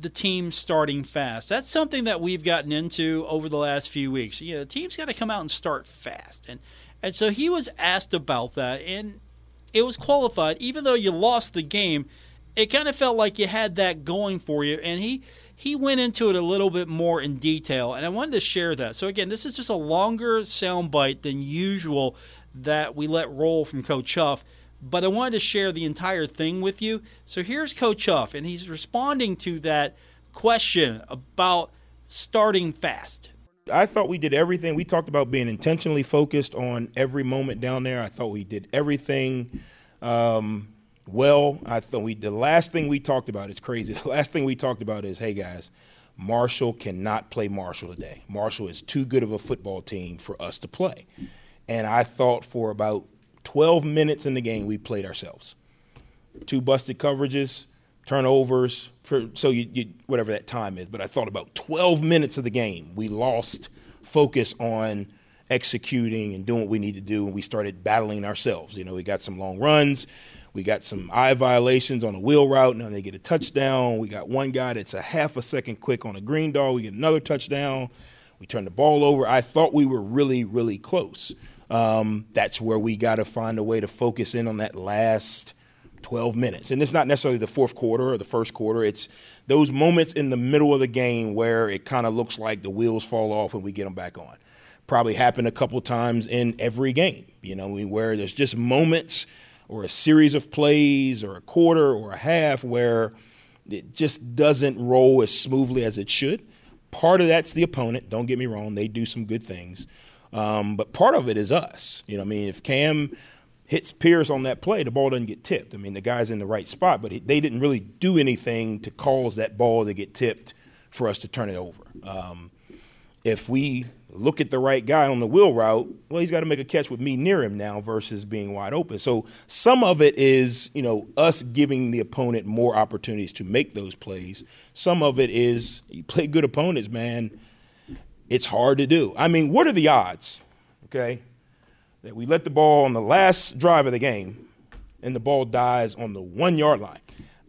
the team starting fast. That's something that we've gotten into over the last few weeks. You know, the team's got to come out and start fast. And and so he was asked about that and it was qualified even though you lost the game, it kind of felt like you had that going for you and he he went into it a little bit more in detail and I wanted to share that. So again, this is just a longer soundbite than usual that we let roll from Coach Huff but I wanted to share the entire thing with you. So here's Coach Huff, and he's responding to that question about starting fast. I thought we did everything. We talked about being intentionally focused on every moment down there. I thought we did everything um, well. I thought we the last thing we talked about is crazy. *laughs* The last thing we talked about is, hey guys, Marshall cannot play Marshall today. Marshall is too good of a football team for us to play. And I thought for about 12 minutes in the game, we played ourselves. Two busted coverages, turnovers, for, so you, you, whatever that time is. But I thought about 12 minutes of the game, we lost focus on executing and doing what we need to do, and we started battling ourselves. You know, we got some long runs. We got some eye violations on a wheel route. Now they get a touchdown. We got one guy that's a half a second quick on a green dog. We get another touchdown. We turn the ball over. I thought we were really, really close. Um, that's where we got to find a way to focus in on that last 12 minutes. And it's not necessarily the fourth quarter or the first quarter. It's those moments in the middle of the game where it kind of looks like the wheels fall off and we get them back on. Probably happen a couple times in every game, you know, where there's just moments or a series of plays or a quarter or a half where it just doesn't roll as smoothly as it should. Part of that's the opponent. Don't get me wrong; they do some good things, um, but part of it is us. You know, I mean, if Cam hits Pierce on that play, the ball doesn't get tipped. I mean, the guy's in the right spot, but they didn't really do anything to cause that ball to get tipped for us to turn it over. Um, if we look at the right guy on the wheel route, well, he's got to make a catch with me near him now versus being wide open. So some of it is, you know, us giving the opponent more opportunities to make those plays. Some of it is you play good opponents, man. It's hard to do. I mean, what are the odds, okay, that we let the ball on the last drive of the game and the ball dies on the one yard line?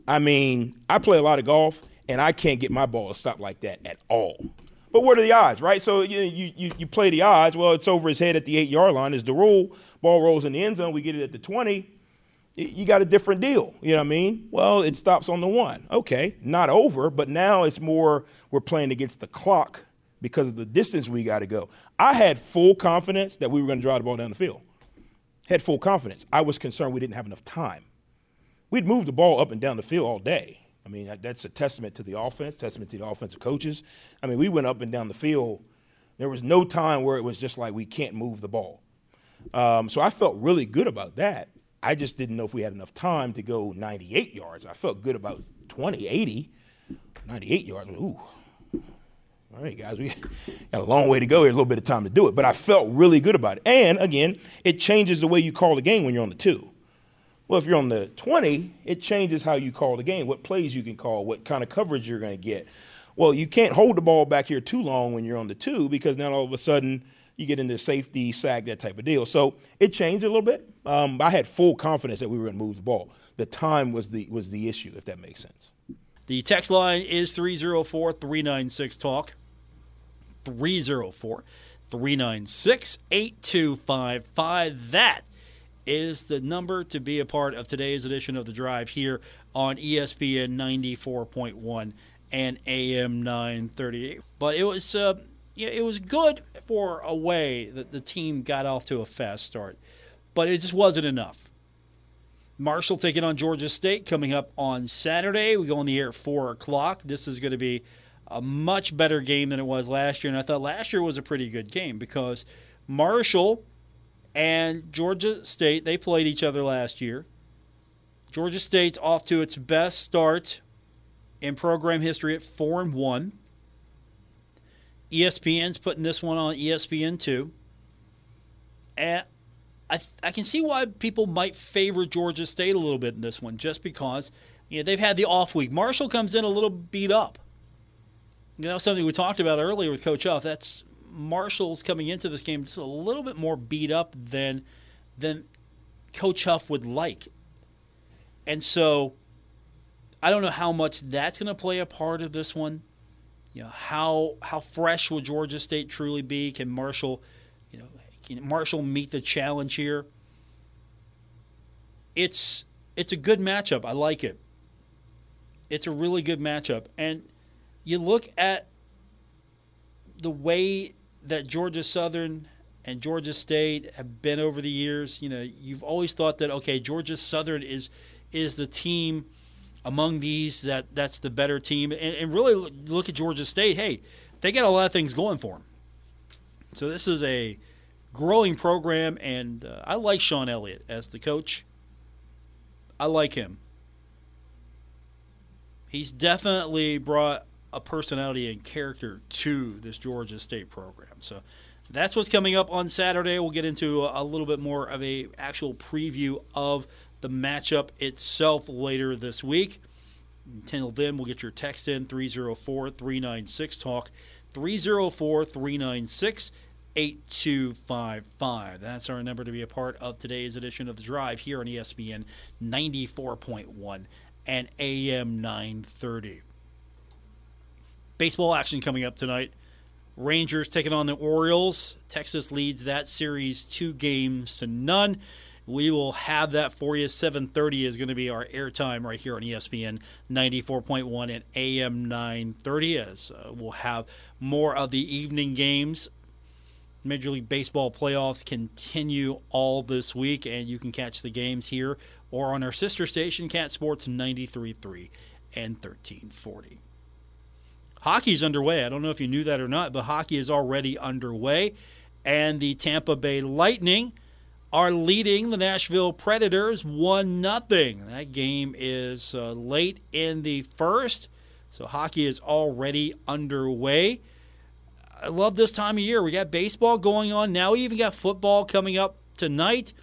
I mean, I play a lot of golf and I can't get my ball to stop like that at all. But what are the odds, right? So you, you, you play the odds. Well, it's over his head at the eight yard line. Is the rule. Ball rolls in the end zone. We get it at the 20. You got a different deal. You know what I mean? Well, it stops on the one. Okay, not over, but now it's more we're playing against the clock because of the distance we got to go. I had full confidence that we were going to drive the ball down the field. Had full confidence. I was concerned we didn't have enough time. We'd moved the ball up and down the field all day. I mean, that's a testament to the offense, testament to the offensive coaches. I mean, we went up and down the field. There was no time where it was just like we can't move the ball. Um, so I felt really good about that. I just didn't know if we had enough time to go 98 yards. I felt good about 20, 80, 98 yards. Ooh. All right, guys, we *laughs* got a long way to go here, a little bit of time to do it. But I felt really good about it. And again, it changes the way you call the game when you're on the two. Well, if you're on the 20, it changes how you call the game, what plays you can call, what kind of coverage you're going to get. Well, you can't hold the ball back here too long when you're on the two because now all of a sudden you get into safety, sack, that type of deal. So it changed a little bit. Um, I had full confidence that we were going to move the ball. The time was the was the issue, if that makes sense. The text line is 304 396 Talk. 304 396 8255. That is the number to be a part of today's edition of The Drive here on ESPN 94.1 and AM 938. But it was uh, yeah, it was good for a way that the team got off to a fast start, but it just wasn't enough. Marshall taking on Georgia State coming up on Saturday. We go on the air at 4 o'clock. This is going to be a much better game than it was last year. And I thought last year was a pretty good game because Marshall and Georgia State, they played each other last year. Georgia State's off to its best start in program history at 4 and 1. ESPN's putting this one on ESPN 2. And I, I can see why people might favor Georgia State a little bit in this one, just because you know, they've had the off week. Marshall comes in a little beat up. You know, something we talked about earlier with Coach Huff. That's Marshall's coming into this game just a little bit more beat up than than Coach Huff would like. And so I don't know how much that's going to play a part of this one. You know, how how fresh will Georgia State truly be? Can Marshall, you know, can Marshall meet the challenge here? It's it's a good matchup. I like it. It's a really good matchup. And you look at the way that Georgia Southern and Georgia State have been over the years. You know, you've always thought that okay, Georgia Southern is is the team among these that that's the better team, and, and really look at Georgia State. Hey, they got a lot of things going for them. So this is a growing program, and uh, I like Shawn Elliott as the coach. I like him. He's definitely brought a personality and character to this Georgia State program. So that's what's coming up on Saturday. We'll get into a, little bit more of a actual preview of the matchup itself later this week. Until then, we'll get your text in 304 396 Talk, 304 396 8255. That's our number to be a part of today's edition of The Drive here on ESPN 94.1 and AM 930. Baseball action coming up tonight. Rangers taking on the Orioles. Texas leads that series two games to none. We will have that for you. 7:30 is going to be our airtime right here on ESPN 94.1 and AM 930. As uh, we'll have more of the evening games. Major League Baseball playoffs continue all this week, and you can catch the games here or on our sister station, Cat Sports 93.3 and 1340. Hockey's underway. I don't know if you knew that or not, but hockey is already underway, and the Tampa Bay Lightning are leading the Nashville Predators 1 nothing. That game is uh, late in the first, so hockey is already underway. I love this time of year. We got baseball going on. Now we even got football coming up tonight.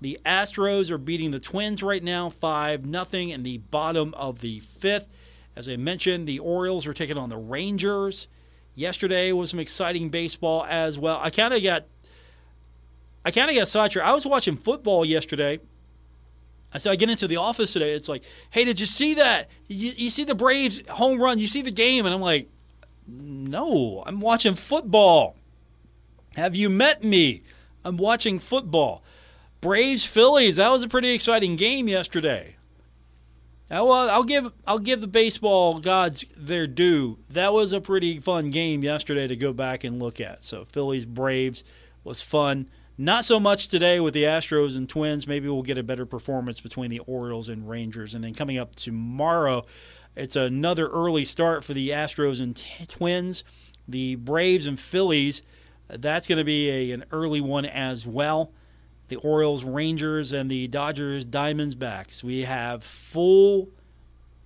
The Astros are beating the Twins right now 5 nothing in the bottom of the 5th. As I mentioned, the Orioles are taking on the Rangers. Yesterday was some exciting baseball as well. I kind of got I kind of got sidetracked. I was watching football yesterday. I said I get into the office today. It's like, hey, did you see that? You, you see the Braves home run? You see the game? And I'm like, no, I'm watching football. Have you met me? I'm watching football. Braves Phillies. That was a pretty exciting game yesterday. Now, well, I'll give I'll give the baseball gods their due. That was a pretty fun game yesterday to go back and look at. So Phillies Braves was fun. Not so much today with the Astros and Twins. Maybe we'll get a better performance between the Orioles and Rangers. And then coming up tomorrow, it's another early start for the Astros and t- Twins. The Braves and Phillies, uh, that's going to be a, an early one as well. The Orioles, Rangers, and the Dodgers, Diamondbacks. We have full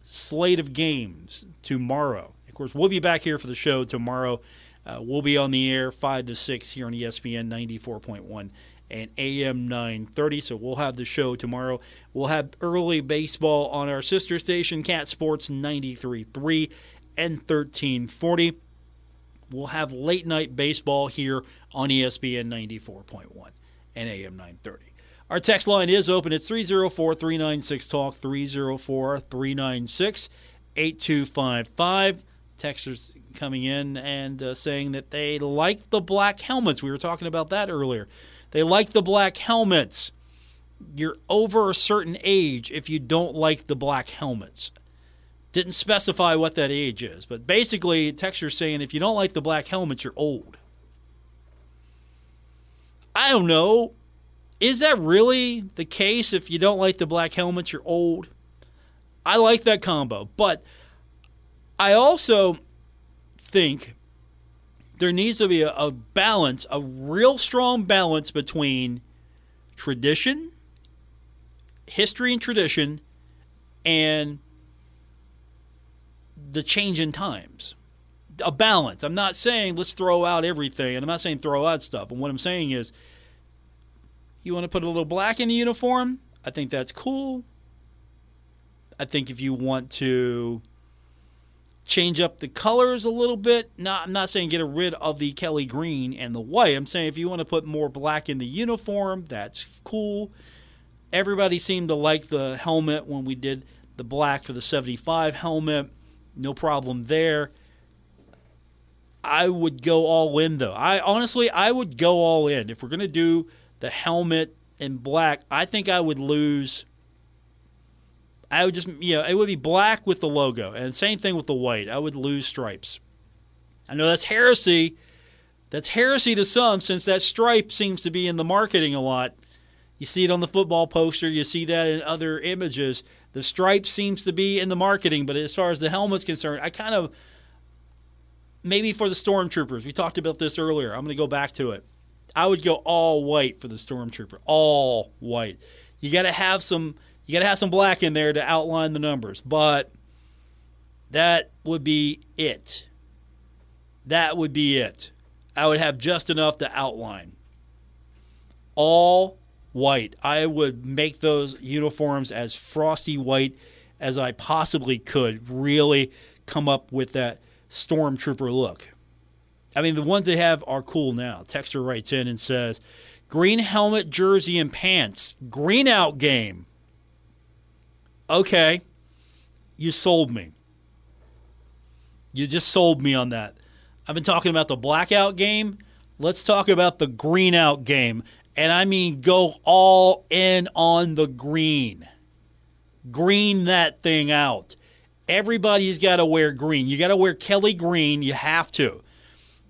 slate of games tomorrow. Of course, we'll be back here for the show tomorrow. Uh, we'll be on the air 5 to 6 here on ESPN 94.1 and AM 930. So we'll have the show tomorrow. We'll have early baseball on our sister station, Cat Sports 93.3 and 1340. We'll have late night baseball here on ESPN 94.1 and AM 930. Our text line is open. It's 304 396 Talk, 304 396 8255. Texters coming in and uh, saying that they like the black helmets. We were talking about that earlier. They like the black helmets. You're over a certain age if you don't like the black helmets. Didn't specify what that age is, but basically, Texter's saying if you don't like the black helmets, you're old. I don't know. Is that really the case? If you don't like the black helmets, you're old. I like that combo, but I also think there needs to be a, a, balance, a real strong balance between tradition, history and tradition, and the change in times. A balance. I'm not saying let's throw out everything, and I'm not saying throw out stuff. And what I'm saying is, you want to put a little black in the uniform? I think that's cool. I think if you want to change up the colors a little bit. Not, I'm not saying get rid of the Kelly green and the white. I'm saying if you want to put more black in the uniform, that's cool. Everybody seemed to like the helmet when we did the black for the 75 helmet. No problem there. I would go all in though. I honestly I would go all in. If we're to do the helmet in black, I think I would lose I would just, you know, it would be black with the logo, and same thing with the white. I would lose stripes. I know that's heresy. That's heresy to some, since that stripe seems to be in the marketing a lot. You see it on the football poster, you see that in other images. The stripe seems to be in the marketing, but as far as the helmet's concerned, I kind of maybe for the stormtroopers. We talked about this earlier. I'm going to go back to it. I would go all white for the stormtrooper, all white. You got to have some you got to have some black in there to outline the numbers. But That would be it. That would be it. I would have just enough to outline. All white. I would make those uniforms as frosty white as I possibly could. Really come up with that stormtrooper look. I mean, the ones they have are cool now. Texter writes in and says, Green helmet, jersey, and pants. Green out game. Okay. You sold me. You just sold me on that. I've been talking about the blackout game. Let's talk about the green out game. And I mean, go all in on the green. Green that thing out. Everybody's got to wear green. You got to wear Kelly green. You have to.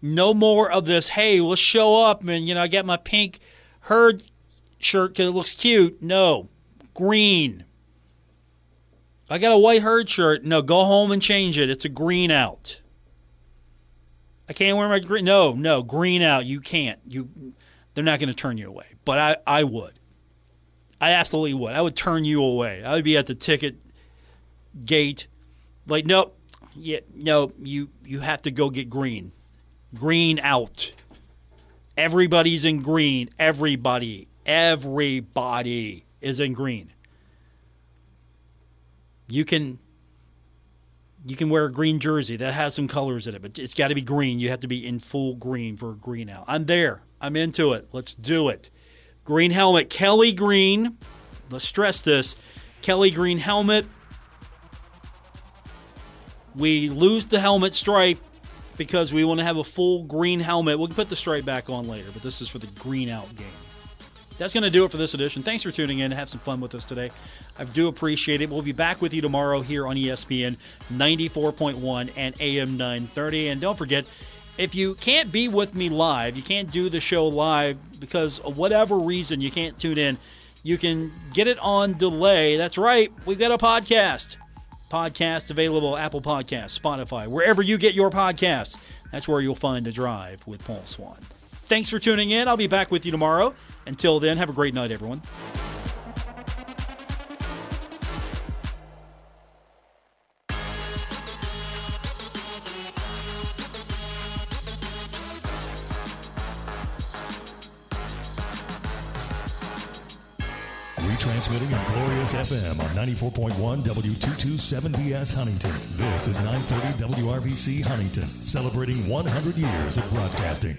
No more of this, hey, let's show up and, you know, I got my pink herd shirt because it looks cute. No, green. I got a white herd shirt. No, go home and change it. It's a green out. I can't wear my green. No, no, green out. You can't. You, they're not going to turn you away. But I, I would. I absolutely would. I would turn you away. I would be at the ticket gate, like, nope, yeah, no, you you have to go get green, green out. Everybody's in green. Everybody, everybody is in green. You can you can wear a green jersey that has some colors in it, but it's got to be green. You have to be in full green for a green out. I'm there. I'm into it. Let's do it. Green helmet, Kelly Green. Let's stress this Kelly Green helmet. We lose the helmet stripe because we want to have a full green helmet. We'll put the stripe back on later, but this is for the green out game. That's going to do it for this edition. Thanks for tuning in. Have some fun with us today. I do appreciate it. We'll be back with you tomorrow here on ESPN 94.1 and AM 930. And don't forget, if you can't be with me live, you can't do the show live because of whatever reason you can't tune in, you can get it on delay. That's right, we've got a podcast. Podcast available Apple Podcasts, Spotify, wherever you get your podcasts. That's where you'll find The Drive with Paul Swann. Thanks for tuning in. I'll be back with you tomorrow. Until then, have a great night, everyone. Retransmitting on Glorious FM on 94.1 W227BS Huntington. This is 930 WRVC Huntington, celebrating 100 years of broadcasting.